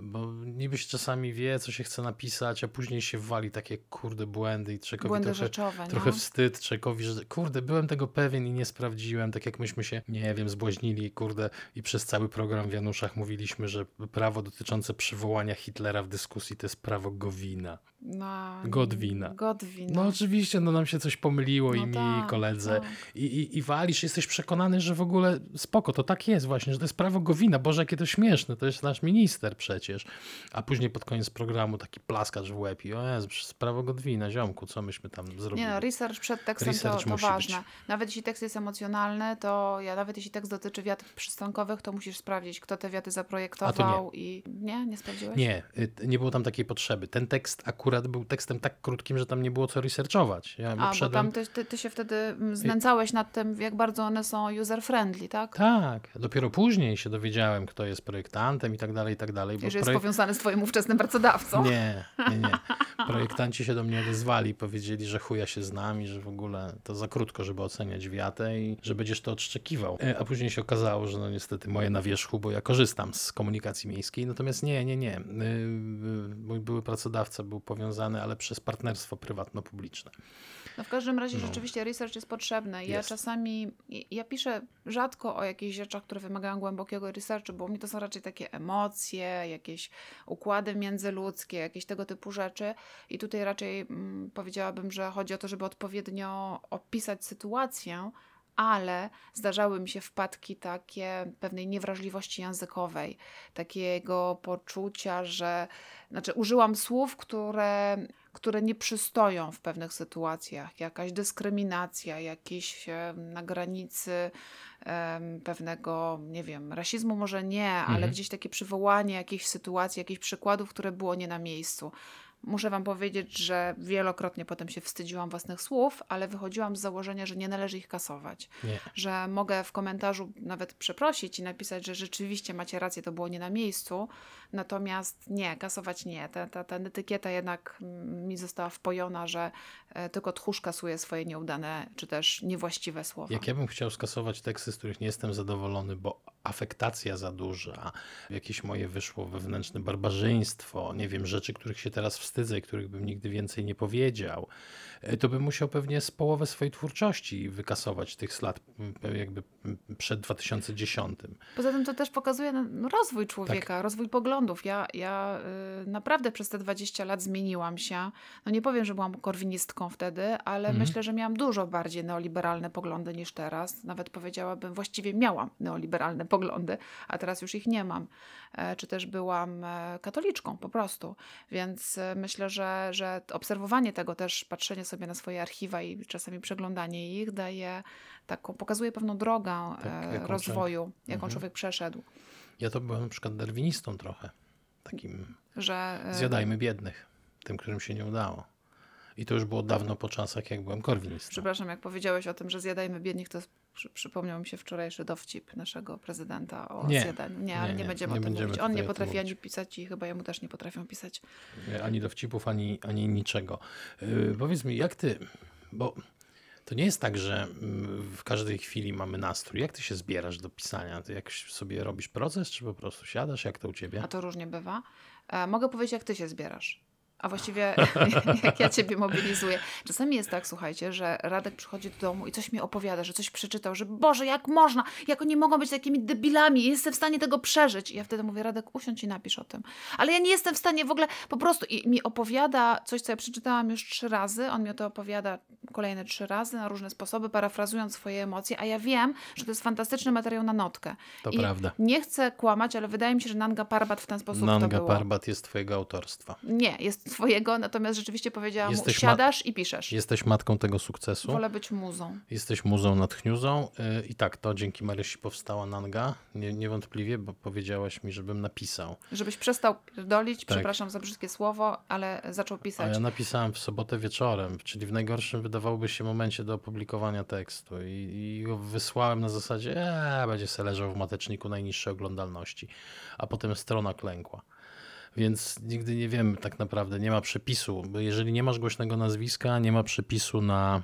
bo niby się czasami wie, co się chce napisać, a później się wali takie kurde błędy i człowiekowi Błędy trochę, rzeczowe, trochę no. wstyd człowiekowi, że kurde, byłem tego pewien i nie sprawdziłem, tak jak myśmy się, nie wiem, zbłaźnili, kurde, i przez cały program w Januszach mówiliśmy, że prawo dotyczące przywołania Hitlera w dyskusji to jest prawo Gowina. No, Godwina. Godwina. No oczywiście, no nam się coś pomyliło i No mi, tak, i koledze. tak. I, i, I walisz, jesteś przekonany, że w ogóle spoko, to tak jest właśnie, że to jest prawo Gowina. Boże, jakie to śmieszne, to jest nasz minister przecież. A później pod koniec programu taki plaskacz w łeb i o Jezu, przecież prawo Godwina, ziomku, co myśmy tam zrobili? Nie no, research przed tekstem Research to, to ważne. być. Nawet jeśli tekst jest emocjonalny, to ja nawet jeśli tekst dotyczy wiat przystankowych, to musisz sprawdzić, kto te wiaty zaprojektował i... Nie? Nie sprawdziłeś? Nie, y, nie było tam takiej potrzeby. Ten tekst akurat był tekstem tak krótkim, że tam nie było co researchować. Ja A, bo tam ty, ty, ty się wtedy mm, znęcałeś nad tym, jak bardzo one są user-friendly, tak? Tak, dopiero później się dowiedziałem, kto jest projektantem i tak dalej, i tak dalej. Bo że jest projek- powiązany z twoim ówczesnym pracodawcą. Nie, nie, nie. Projektanci się do mnie odezwali, powiedzieli, że chuja się z nami, że w ogóle to za krótko, żeby oceniać wiatę i że będziesz to odszczekiwał. E, A później się okazało, że no niestety moje na wierzchu, bo ja korzystam z komunikacji miejskiej, natomiast nie, nie, nie. Y, Mój były pracodawca był powiązany, ale przez partnerstwo prywatno-publiczne. No w każdym razie No. rzeczywiście research jest potrzebny. Ja Jest. czasami, ja piszę rzadko o jakichś rzeczach, które wymagają głębokiego researchu, bo u mnie to są raczej takie emocje, jakieś układy międzyludzkie, jakieś tego typu rzeczy. I tutaj raczej mm, powiedziałabym, że chodzi o to, żeby odpowiednio opisać sytuację, ale zdarzały mi się wpadki takie pewnej niewrażliwości językowej, takiego poczucia, że znaczy użyłam słów, które, które nie przystoją w pewnych sytuacjach, jakaś dyskryminacja, jakieś na granicy pewnego, nie wiem, rasizmu może nie, ale Mhm. gdzieś takie przywołanie jakiejś sytuacji, jakichś przykładów, które było nie na miejscu. Muszę Wam powiedzieć, że wielokrotnie potem się wstydziłam własnych słów, ale wychodziłam z założenia, że nie należy ich kasować. Nie. Że mogę w komentarzu nawet przeprosić i napisać, że rzeczywiście macie rację, to było nie na miejscu. Natomiast nie, kasować nie. Ta, ta, ta etykieta jednak mi została wpojona, że e, tylko tchórz kasuje swoje nieudane czy też niewłaściwe słowa. Jak ja bym chciał skasować teksty, z których nie jestem zadowolony, bo afektacja za duża, jakieś moje wyszło wewnętrzne barbarzyństwo, nie wiem, rzeczy, których się teraz wstydzę i których bym nigdy więcej nie powiedział, e, to bym musiał pewnie z połowę swojej twórczości wykasować tych lat jakby przed 2010. Poza tym to też pokazuje no, rozwój człowieka, rozwój poglądów. Ja, ja y, naprawdę przez te 20 lat zmieniłam się. No nie powiem, że byłam korwinistką wtedy, ale myślę, że miałam dużo bardziej neoliberalne poglądy niż teraz. Nawet powiedziałabym, właściwie miałam neoliberalne poglądy, a teraz już ich nie mam. E, Czy też byłam e, katoliczką po prostu. Więc e, myślę, że, że obserwowanie tego też, patrzenie sobie na swoje archiwa i czasami przeglądanie ich daje taką, pokazuje pewną drogę Tak, jaką rozwoju, jaką Mhm. człowiek przeszedł. Ja to byłem na przykład darwinistą trochę, takim Że e, zjadajmy biednych, tym, którym się nie udało. I to już było dawno po czasach, jak byłem korwinistą. Przepraszam, jak powiedziałeś o tym, że zjadajmy biednych, to przy, przypomniał mi się wczorajszy dowcip naszego prezydenta o Nie. zjadaniu. Nie, ale Nie, nie, będziemy Nie o tym będziemy mówić. On nie potrafi ani pisać i chyba jemu też nie potrafią pisać. Ani dowcipów, ani, ani niczego. Yy, powiedz mi, jak ty, bo to nie jest tak, że mm, w każdej chwili mamy nastrój. Jak ty się zbierasz do pisania? Ty jakoś sobie robisz proces, czy po prostu siadasz? Jak to u ciebie? A to różnie bywa. E, mogę powiedzieć, jak ty się zbierasz. A właściwie jak ja ciebie mobilizuję. Czasami jest tak, słuchajcie, że Radek przychodzi do domu i coś mi opowiada, że coś przeczytał, że Boże, jak można, jak oni mogą być takimi debilami, jestem w stanie tego przeżyć. I ja wtedy mówię, Radek, usiądź i napisz o tym. Ale ja nie jestem w stanie w ogóle po prostu i mi opowiada coś, co ja przeczytałam już trzy razy, on mi to opowiada kolejne trzy razy na różne sposoby, parafrazując swoje emocje, a ja wiem, że to jest fantastyczny materiał na notkę. To I prawda. Nie chcę kłamać, ale wydaje mi się, że Nanga Parbat w ten sposób to Nanga było. Parbat jest twojego autorstwa. Nie, jest twojego, natomiast rzeczywiście powiedziałam mu, Jesteś ma- siadasz i piszesz. Jesteś matką tego sukcesu. Wolę być muzą. Jesteś muzą nad chniuzą yy, i tak, to dzięki Marysi powstała Nanga. Nie, niewątpliwie, bo powiedziałaś mi, żebym napisał. Żebyś przestał pierdolić, Tak. przepraszam za brzydkie słowo, ale zaczął A pisać. ja napisałem w sobotę wieczorem, czyli w najgorszym wydawałoby się momencie do opublikowania tekstu i, i go wysłałem na zasadzie, eee, będzie se leżał w mateczniku najniższej oglądalności, a potem strona klękła. Więc nigdy nie wiemy tak naprawdę, nie ma przepisu, jeżeli nie masz głośnego nazwiska, nie ma przepisu na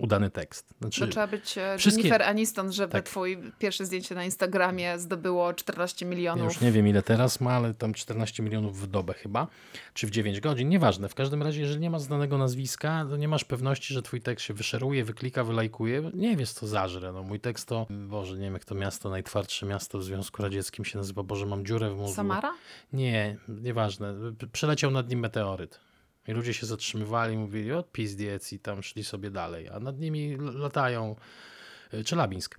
udany tekst. Znaczy, To trzeba być e, wszystkie- Jennifer Aniston, żeby Tak. twój pierwsze zdjęcie na Instagramie zdobyło 14 Ja milionów. już nie wiem ile teraz ma, ale tam 14 milionów w dobę chyba, czy w 9 godzin, nieważne. W każdym razie, jeżeli nie masz znanego nazwiska, to nie masz pewności, że twój tekst się wyszeruje, wyklika, wylajkuje. Nie wiesz, co zażre. No, mój tekst to, Boże, nie wiem jak to miasto, najtwardsze miasto w Związku Radzieckim się nazywa, Boże, mam dziurę w mózgu. Samara? Nie, nieważne. Przeleciał nad nim meteoryt. I ludzie się zatrzymywali, mówili, o pizdiec i tam szli sobie dalej. A nad nimi latają, y, Czelabińsk,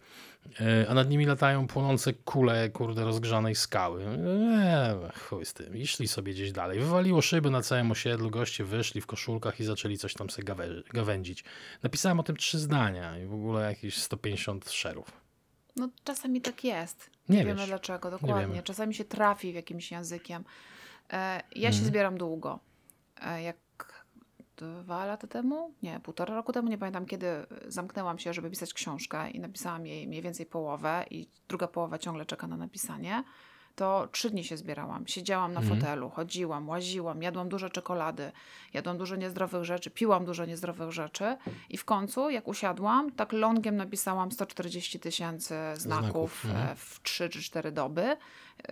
Y, a nad nimi latają płonące kule, kurde, rozgrzanej skały. Eee, chuj z tym. I szli sobie gdzieś dalej. Wywaliło szyby na całym osiedlu, goście wyszli w koszulkach i zaczęli coś tam sobie gawędzić. Napisałem o tym trzy zdania i w ogóle jakieś 150 szerów. No czasami tak jest. Nie Nie, wiemy wiesz. dlaczego, wiemy. dokładnie. Czasami się trafi w jakimś językiem. E, ja Mhm. się zbieram długo. E, jak dwa lata temu, nie, półtora roku temu, nie pamiętam kiedy, zamknęłam się, żeby pisać książkę i napisałam jej mniej więcej połowę i druga połowa ciągle czeka na napisanie, to trzy dni się zbierałam. Siedziałam na Mhm. fotelu, chodziłam, łaziłam, jadłam dużo czekolady, jadłam dużo niezdrowych rzeczy, piłam dużo niezdrowych rzeczy i w końcu, jak usiadłam, tak longiem napisałam 140 tysięcy znaków, Znaków, mhm. e, w 3 czy 4 doby,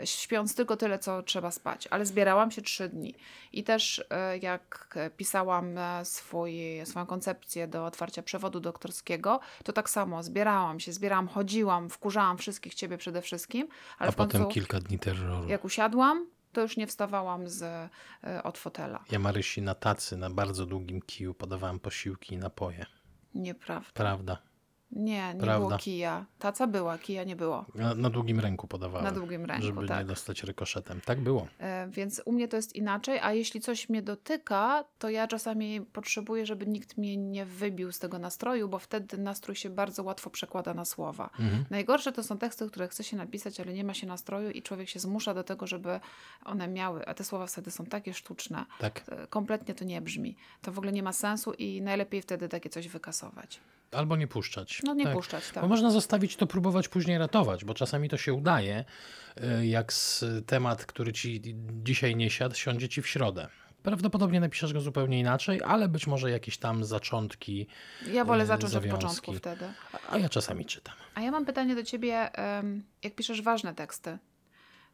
śpiąc tylko tyle, co trzeba spać. Ale zbierałam się 3 dni. I też e, jak pisałam e, swój, swoją koncepcję do otwarcia przewodu doktorskiego, to tak samo zbierałam się, zbierałam, chodziłam, wkurzałam wszystkich ciebie przede wszystkim, ale a w końcu potem kilka dni terroru. jak usiadłam, to już nie wstawałam z, e, od fotela. Ja Marysi na tacy, na bardzo długim kiju podawałem posiłki i napoje. Nieprawda. Prawda. Nie, nie Prawda. było kija. Taca była, kija nie było. Na, na długim ręku podawałem. Na długim ręku, Żeby nie tak. dostać rykoszetem. Tak było. E, Więc u mnie to jest inaczej, a jeśli coś mnie dotyka, to ja czasami potrzebuję, żeby nikt mnie nie wybił z tego nastroju, bo wtedy nastrój się bardzo łatwo przekłada na słowa. Mhm. Najgorsze to są teksty, które chce się napisać, ale nie ma się nastroju i człowiek się zmusza do tego, żeby one miały, a te słowa wtedy są takie sztuczne. Tak. E, Kompletnie to nie brzmi. To w ogóle nie ma sensu i najlepiej wtedy takie coś wykasować. Albo nie puszczać. No nie tak. puszczać, tak. Bo można zostawić to, próbować później ratować, bo czasami to się udaje, y, jak z temat, który ci dzisiaj nie siadł, siądzie ci w środę. Prawdopodobnie napiszesz go zupełnie inaczej, ale być może jakieś tam zaczątki. Ja wolę e, zacząć od zawiązki. początku wtedy. A- ja czasami czytam. A ja mam pytanie do ciebie, jak piszesz ważne teksty,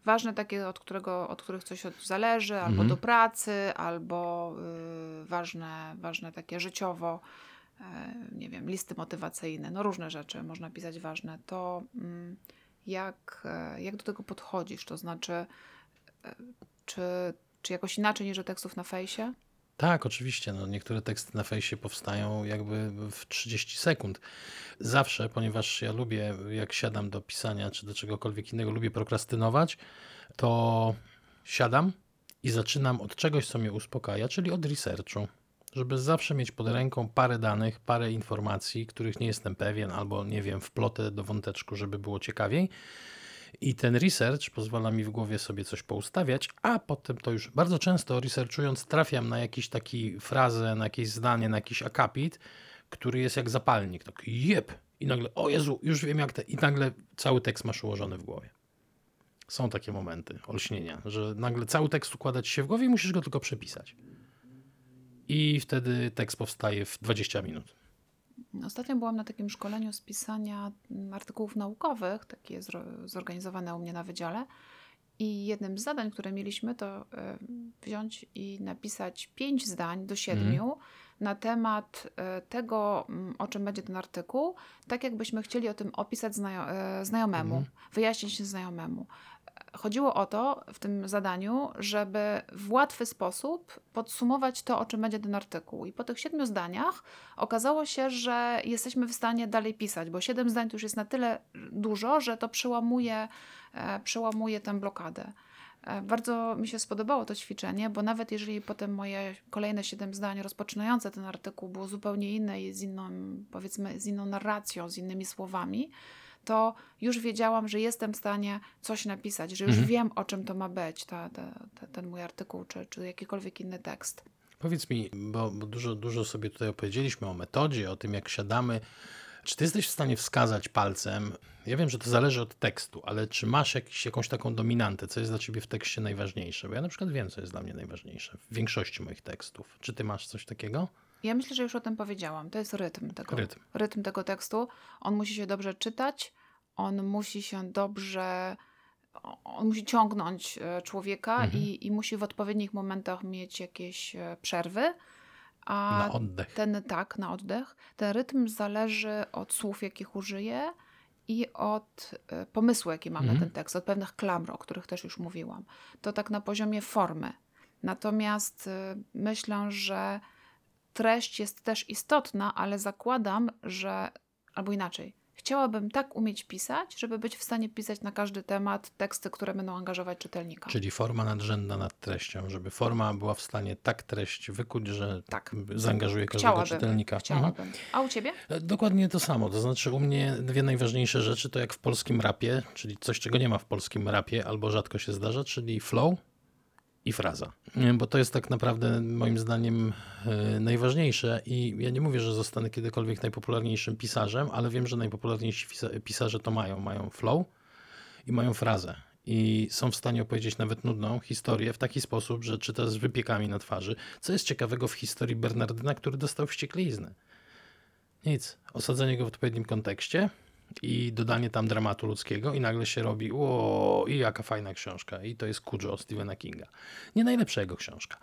ważne takie, od, którego, od których coś od zależy, albo Mhm. do pracy, albo y, ważne, ważne takie życiowo, e, nie wiem, listy motywacyjne, no różne rzeczy można pisać ważne, to mm, jak, e, jak do tego podchodzisz? To znaczy, e, czy, czy jakoś inaczej niż do tekstów na fejsie? Tak, oczywiście. No, niektóre teksty na fejsie powstają jakby w 30 sekund. Zawsze, ponieważ ja lubię, jak siadam do pisania czy do czegokolwiek innego, lubię prokrastynować, to siadam i zaczynam od czegoś, co mnie uspokaja, czyli od researchu. Żeby zawsze mieć pod ręką parę danych, parę informacji, których nie jestem pewien, albo nie wiem, wplotę do wąteczku, żeby było ciekawiej. I ten research pozwala mi w głowie sobie coś poustawiać, a potem to już bardzo często researchując trafiam na jakiś taki frazę, na jakieś zdanie, na jakiś akapit, który jest jak zapalnik. Tak jep! I nagle, o Jezu, już wiem jak te... I nagle cały tekst masz ułożony w głowie. Są takie momenty olśnienia, że nagle cały tekst układa ci się w głowie i musisz go tylko przepisać. I wtedy tekst powstaje w 20 minut. Ostatnio byłam na takim szkoleniu z pisania mm, artykułów naukowych, takie zro- zorganizowane u mnie na wydziale. I jednym z zadań, które mieliśmy, to wziąć i napisać pięć zdań do siedmiu na temat e, tego, mm, o czym będzie ten artykuł, tak jakbyśmy chcieli o tym opisać znajo- e, znajomemu, Mhm. wyjaśnić znajomemu. Chodziło o to w tym zadaniu, żeby w łatwy sposób podsumować to, o czym będzie ten artykuł. I po tych siedmiu zdaniach okazało się, że jesteśmy w stanie dalej pisać, bo siedem zdań to już jest na tyle dużo, że to przełamuje, e, przełamuje tę blokadę. E, Bardzo mi się spodobało to ćwiczenie, bo nawet jeżeli potem moje kolejne siedem zdań rozpoczynające ten artykuł było zupełnie inne i z inną, powiedzmy, z inną narracją, z innymi słowami, to już wiedziałam, że jestem w stanie coś napisać, że już Mhm. wiem, o czym to ma być, ta, ta, ta, ten mój artykuł, czy, czy jakikolwiek inny tekst. Powiedz mi, bo, bo dużo, dużo sobie tutaj opowiedzieliśmy o metodzie, o tym, jak siadamy. Czy ty jesteś w stanie wskazać palcem? Ja wiem, że to zależy od tekstu, ale czy masz jakiś, jakąś taką dominantę, co jest dla ciebie w tekście najważniejsze? Bo ja na przykład wiem, co jest dla mnie najważniejsze w większości moich tekstów. Czy ty masz coś takiego? Ja myślę, że już o tym powiedziałam. To jest rytm tego, Rytm. rytm tego tekstu. On musi się dobrze czytać, on musi się dobrze. On musi ciągnąć e, człowieka Mhm. i, i musi w odpowiednich momentach mieć jakieś e, przerwy. A Na oddech. ten tak, na oddech. Ten rytm zależy od słów, jakich użyję i od e, pomysłu, jaki mam Mhm. na ten tekst, od pewnych klamr, o których też już mówiłam. To tak na poziomie formy. Natomiast myślę, że treść jest też istotna, ale zakładam, że albo inaczej. Chciałabym tak umieć pisać, żeby być w stanie pisać na każdy temat teksty, które będą angażować czytelnika. Czyli forma nadrzędna nad treścią, żeby forma była w stanie tak treść wykuć, że Tak. zaangażuje każdego Chciałabym. czytelnika. Mhm. Chciałabym. A u ciebie? E, Dokładnie to samo. To znaczy, u mnie dwie najważniejsze rzeczy to jak w polskim rapie, czyli coś, czego nie ma w polskim rapie, albo rzadko się zdarza, czyli flow i fraza. Bo to jest tak naprawdę moim zdaniem e, najważniejsze i ja nie mówię, że zostanę kiedykolwiek najpopularniejszym pisarzem, ale wiem, że najpopularniejsi pisa- pisarze to mają. Mają flow i mają frazę. I są w stanie opowiedzieć nawet nudną historię w taki sposób, że czyta z wypiekami na twarzy. Co jest ciekawego w historii Bernardyna, który dostał wściekliznę. Nic. Osadzenie go w odpowiednim kontekście i dodanie tam dramatu ludzkiego i nagle się robi o i jaka fajna książka. I to jest Kujo Stephena Kinga. Nie najlepsza jego książka.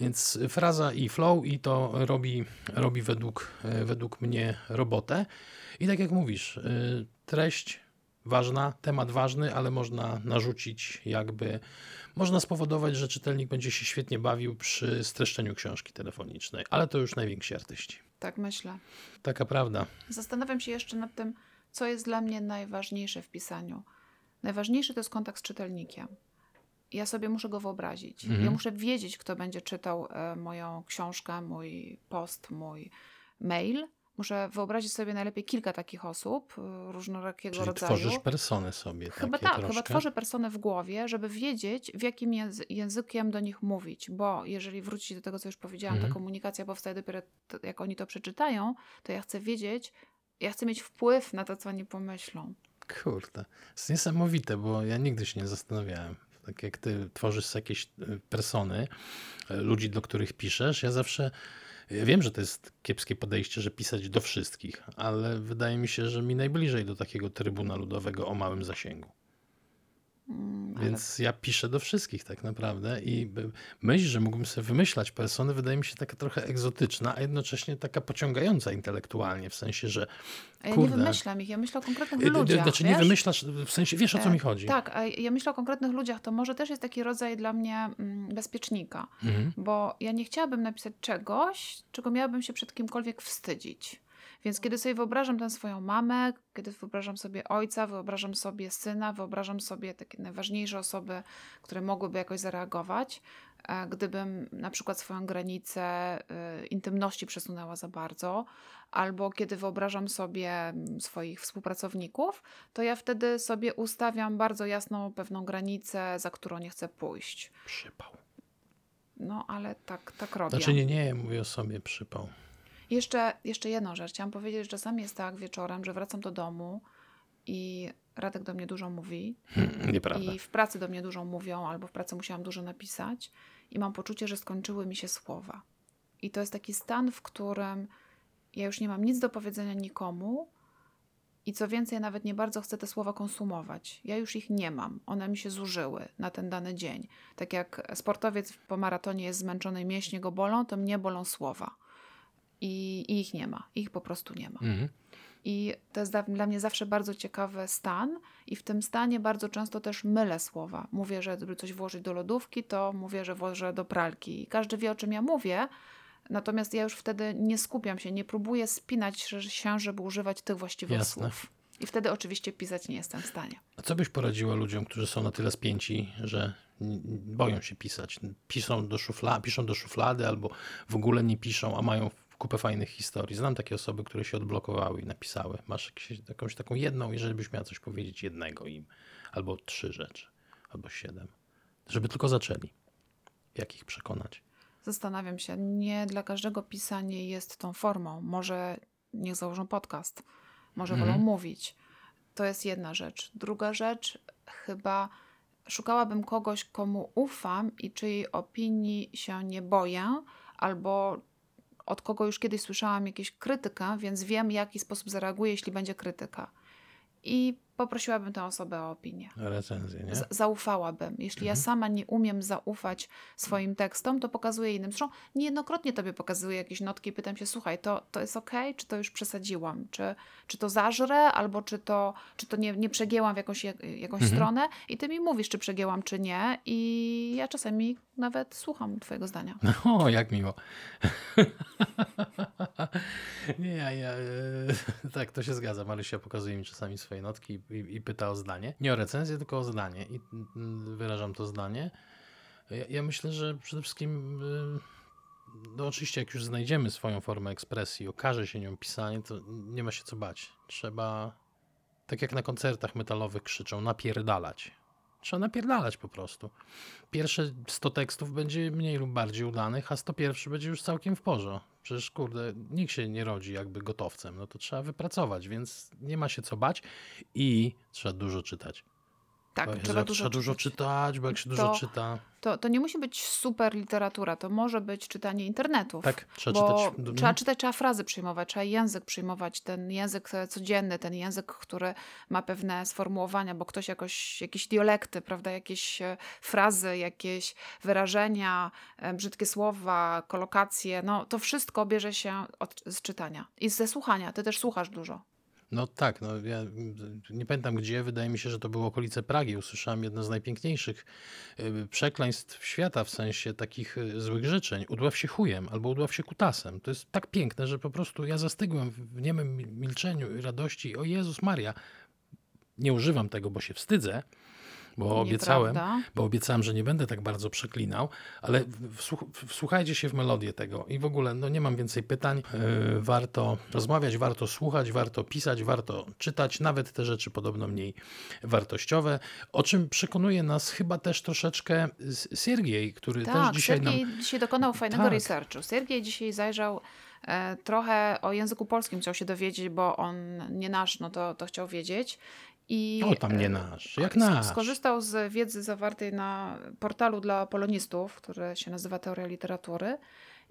Więc fraza i flow i to robi, robi według, według mnie robotę. I tak jak mówisz, y, treść ważna, temat ważny, ale można narzucić jakby, można spowodować, że czytelnik będzie się świetnie bawił przy streszczeniu książki telefonicznej, ale to już najwięksi artyści. Tak myślę. Taka prawda. Zastanawiam się jeszcze nad tym, co jest dla mnie najważniejsze w pisaniu. Najważniejszy to jest kontakt z czytelnikiem. Ja sobie muszę go wyobrazić. Mhm. Ja muszę wiedzieć, kto będzie czytał e, moją książkę, mój post, mój mail. Muszę wyobrazić sobie najlepiej kilka takich osób e, różnorakiego Czyli rodzaju. tworzysz persony sobie. Chyba tak, troszkę. chyba tworzę personę w głowie, żeby wiedzieć, w jakim języ- językiem do nich mówić, bo jeżeli wrócić do tego, co już powiedziałam, Mhm. ta komunikacja powstaje dopiero jak oni to przeczytają, to ja chcę wiedzieć, ja chcę mieć wpływ na to, co oni pomyślą. Kurde, to jest niesamowite, bo ja nigdy się nie zastanawiałem Tak jak ty tworzysz jakieś e, persony, e, ludzi, do których piszesz, ja zawsze ja wiem, że to jest kiepskie podejście, że pisać do wszystkich, ale wydaje mi się, że mi najbliżej do takiego trybuna ludowego o małym zasięgu. Mm, ale Więc ja piszę do wszystkich tak naprawdę i myśl, że mógłbym sobie wymyślać persony, wydaje mi się taka trochę egzotyczna, a jednocześnie taka pociągająca intelektualnie, w sensie, że a ja nie kurde. wymyślam ich, ja myślę o konkretnych y, y, ludziach, Znaczy nie wiesz? wymyślasz, w sensie wiesz o co E, mi chodzi. Tak, a ja myślę o konkretnych ludziach, to może też jest taki rodzaj dla mnie mm, bezpiecznika, Mhm. bo ja nie chciałabym napisać czegoś, czego miałabym się przed kimkolwiek wstydzić. Więc kiedy sobie wyobrażam tę swoją mamę, kiedy wyobrażam sobie ojca, wyobrażam sobie syna, wyobrażam sobie takie najważniejsze osoby, które mogłyby jakoś zareagować, e, gdybym na przykład swoją granicę y, intymności przesunęła za bardzo, albo kiedy wyobrażam sobie mm, swoich współpracowników, to ja wtedy sobie ustawiam bardzo jasną pewną granicę, za którą nie chcę pójść. Przypał. No, ale tak, tak robię. Znaczy nie, nie, mówię o sobie przypał. Jeszcze, jeszcze jedną rzecz. Chciałam powiedzieć, że czasami jest tak wieczorem, że wracam do domu i Radek do mnie dużo mówi Hmm, nieprawda. i w pracy do mnie dużo mówią, albo w pracy musiałam dużo napisać i mam poczucie, że skończyły mi się słowa. I to jest taki stan, w którym ja już nie mam nic do powiedzenia nikomu i co więcej, nawet nie bardzo chcę te słowa konsumować. Ja już ich nie mam. One mi się zużyły na ten dany dzień. Tak jak sportowiec po maratonie jest zmęczony i mięśnie go bolą, to mnie bolą słowa. I, I ich nie ma. Ich po prostu nie ma. Mhm. I to jest dla- mnie zawsze bardzo ciekawy stan, i w tym stanie bardzo często też mylę słowa. Mówię, że żeby coś włożyć do lodówki, to mówię, że włożę do pralki. I każdy wie, o czym ja mówię, natomiast ja już wtedy nie skupiam się, nie próbuję spinać się, żeby używać tych właściwych Jasne. słów. I wtedy oczywiście pisać nie jestem w stanie. A co byś poradziła ludziom, którzy są na tyle spięci, że boją się pisać? Piszą do, szufla, piszą do szuflady albo w ogóle nie piszą, a mają kupę fajnych historii. Znam takie osoby, które się odblokowały i napisały. Masz jakąś taką jedną, jeżeli byś miała coś powiedzieć jednego im, albo trzy rzeczy, albo siedem, żeby tylko zaczęli. Jak ich przekonać? Zastanawiam się, nie dla każdego pisanie jest tą formą. Może niech założą podcast, może Mhm. wolą mówić. To jest jedna rzecz. Druga rzecz, chyba szukałabym kogoś, komu ufam i czyjej opinii się nie boję, albo od kogo już kiedyś słyszałam jakieś krytykę, więc wiem, w jaki sposób zareaguje, jeśli będzie krytyka. I poprosiłabym tę osobę o opinię. Recenzję, nie? Z- zaufałabym. Jeśli ja Mhm. sama nie umiem zaufać swoim tekstom, to pokazuję innym. Zresztą niejednokrotnie tobie pokazuję jakieś notki i pytam się, słuchaj, to, to jest ok, czy to już przesadziłam? Czy, czy to zażrę, albo czy to, czy to nie, nie przegięłam w jakąś, jak- jakąś Mhm. stronę? I ty mi mówisz, czy przegięłam, czy nie. I ja czasami nawet słucham twojego zdania. O, jak miło. Nie, ja, ja e, tak, to się zgadza. Marysia pokazuje mi czasami swoje notki i, i pyta o zdanie. Nie o recenzję, tylko o zdanie. I mm, wyrażam to zdanie. Ja, ja myślę, że przede wszystkim, y, no oczywiście jak już znajdziemy swoją formę ekspresji, okaże się nią pisanie, to nie ma się co bać. Trzeba, tak jak na koncertach metalowych krzyczą, napierdalać. Trzeba napierdalać po prostu. Pierwsze 100 tekstów będzie mniej lub bardziej udanych, a 101 będzie już całkiem w porządku. Przecież kurde, nikt się nie rodzi jakby gotowcem, no to trzeba wypracować, więc nie ma się co bać i trzeba dużo czytać. Tak, trzeba się- dużo, trzeba dużo czytać. bo jak się To- dużo czyta, To, to nie musi być super literatura, to może być czytanie internetów. tak, trzeba czytać. Mhm. Trzeba czytać, trzeba frazy przyjmować, trzeba język przyjmować, ten język codzienny, ten język, który ma pewne sformułowania, bo ktoś jakoś, jakieś dialekty, prawda, jakieś e, frazy, jakieś wyrażenia, e, brzydkie słowa, kolokacje, no to wszystko bierze się od, z czytania i ze słuchania. Ty też słuchasz dużo. No tak, no ja nie pamiętam gdzie, wydaje mi się, że to było okolice Pragi. Usłyszałem jedno z najpiękniejszych y, przekleństw świata, w sensie takich y, złych życzeń. Udław się chujem albo udław się kutasem. To jest tak piękne, że po prostu ja zastygłem w niemym mi- milczeniu i radości. O Jezus Maria, nie używam tego, bo się wstydzę, bo obiecałem, Nieprawda? bo obiecałem, że nie będę tak bardzo przeklinał, ale wsłuch, wsłuchajcie się w melodię tego i w ogóle no nie mam więcej pytań. Yy, warto rozmawiać, warto słuchać, warto pisać, warto czytać, nawet te rzeczy podobno mniej wartościowe, o czym przekonuje nas chyba też troszeczkę Siergiej, który też Tak, dzisiaj nam... Sergiej dzisiaj dokonał fajnego Tak. researchu. Sergiej dzisiaj zajrzał e, trochę o języku polskim, chciał się dowiedzieć, bo on nie nasz, no to, to chciał wiedzieć. I O, tam nie nasz, jak nasz. Skorzystał z wiedzy zawartej na portalu dla polonistów, który się nazywa Teoria Literatury.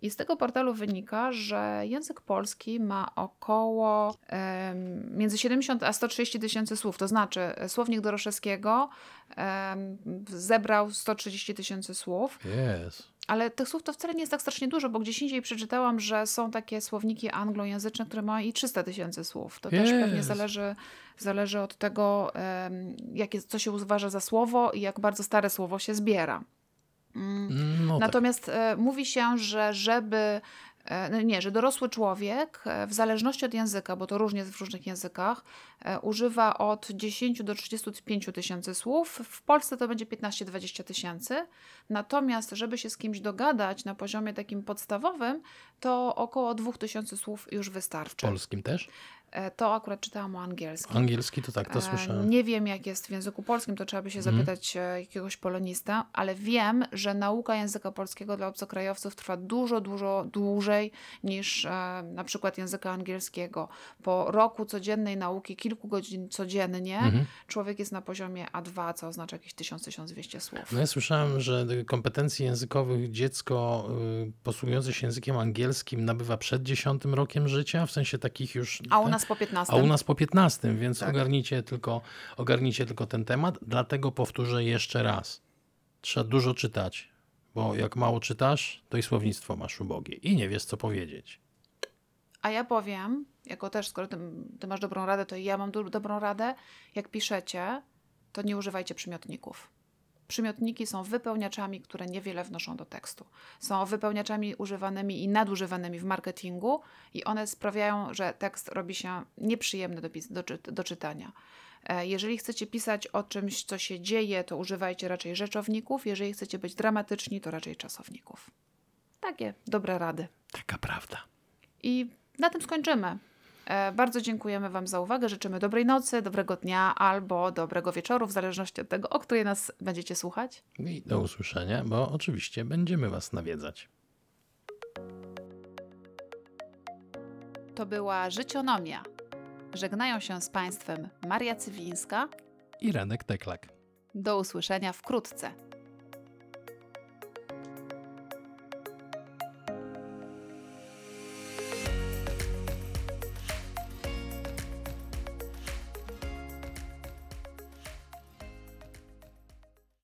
I z tego portalu wynika, że język polski ma około em, między 70 a 130 tysięcy słów. To znaczy, e, słownik Doroszewskiego em, zebrał 130 tysięcy słów. Jest. Ale tych słów to wcale nie jest tak strasznie dużo, bo gdzieś indziej przeczytałam, że są takie słowniki anglojęzyczne, które mają i 300 tysięcy słów. To też pewnie zależy, zależy od tego, jakie, co się uważa za słowo i jak bardzo stare słowo się zbiera. Mm. No tak. Natomiast e, mówi się, że żeby nie, że dorosły człowiek e, w zależności od języka, bo to różnie w różnych językach, e, używa od 10 do 35 tysięcy słów. W Polsce to będzie 15-20 tysięcy. Natomiast, żeby się z kimś dogadać na poziomie takim podstawowym, to około 2000 słów już wystarczy. Polskim też? E, To akurat czytałam o angielskim. Angielski to tak, to E, słyszałem. Nie wiem, jak jest w języku polskim, to trzeba by się Mhm. zapytać e, jakiegoś polonista, ale wiem, że nauka języka polskiego dla obcokrajowców trwa dużo, dużo dłużej niż na przykład języka angielskiego. Po roku codziennej nauki, kilku godzin codziennie, Mhm. człowiek jest na poziomie A2, co oznacza jakieś 1000-1200 słów. No ja słyszałem, że kompetencji językowych dziecko y, posługujące się językiem angielskim nabywa przed 10 rokiem życia, w sensie takich już... A u tak? Nas po 15. A u nas po 15, więc Tak. ogarnijcie, tylko, ogarnijcie tylko ten temat. Dlatego powtórzę jeszcze raz. Trzeba dużo czytać, bo jak mało czytasz, to i słownictwo masz ubogie i nie wiesz, co powiedzieć. A ja powiem, jako też, skoro ty, ty masz dobrą radę, to i ja mam do, dobrą radę. Jak piszecie, to nie używajcie przymiotników. Przymiotniki są wypełniaczami, które niewiele wnoszą do tekstu. Są wypełniaczami używanymi i nadużywanymi w marketingu i one sprawiają, że tekst robi się nieprzyjemny do, do, do czytania. E, Jeżeli chcecie pisać o czymś, co się dzieje, to używajcie raczej rzeczowników. Jeżeli chcecie być dramatyczni, to raczej czasowników. Takie dobre rady. Taka prawda. I na tym skończymy. E, Bardzo dziękujemy Wam za uwagę. Życzymy dobrej nocy, dobrego dnia albo dobrego wieczoru, w zależności od tego, o której nas będziecie słuchać. I do usłyszenia, bo oczywiście będziemy Was nawiedzać. To była Życionomia. Żegnają się z Państwem Maria Cywińska. I Radek Teklak. Do usłyszenia wkrótce.